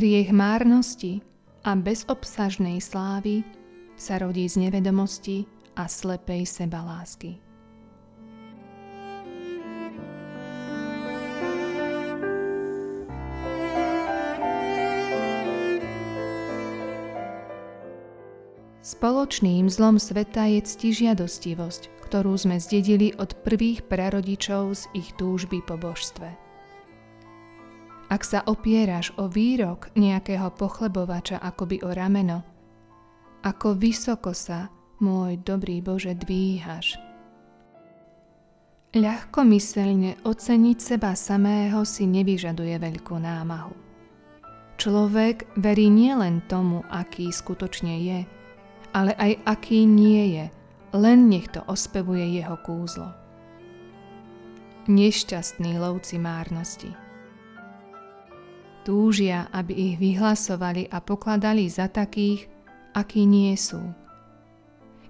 Hriech márnosti a bezobsažnej slávy sa rodí z nevedomosti a slepej sebalásky. Spoločným zlom sveta je ctižiadostivosť, ktorú sme zdedili od prvých prarodičov z ich túžby po božstve. Ak sa opieraš o výrok nejakého pochlebovača akoby o rameno, ako vysoko sa, môj dobrý Bože, dvíhaš. Ľahkomyselne oceniť seba samého si nevyžaduje veľkú námahu. Človek verí nielen tomu, aký skutočne je, ale aj aký nie je, len nech to ospevuje jeho kúzlo. Nešťastní lovci márnosti. Túžia, aby ich vyhlasovali a pokladali za takých, akí nie sú.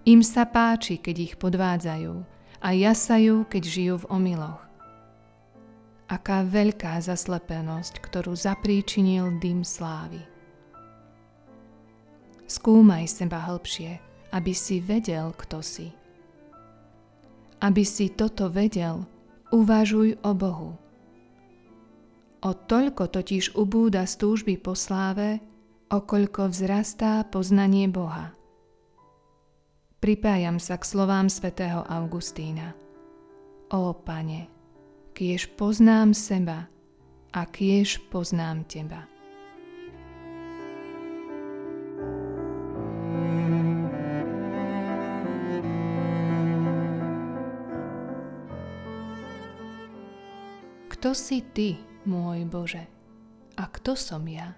Im sa páči, keď ich podvádzajú a jasajú, keď žijú v omyloch. Aká veľká zaslepenosť, ktorú zapríčinil dym slávy. Skúmaj seba hĺbšie, aby si vedel, kto si. Aby si toto vedel, uvažuj o Bohu. O toľko totiž ubúda z túžby po sláve, okoľko vzrastá poznanie Boha. Pripájam sa k slovám svätého Augustína. Ó, Pane, kiež poznám seba a kiež poznám Teba. Kto si ty, môj Bože? A kto som ja?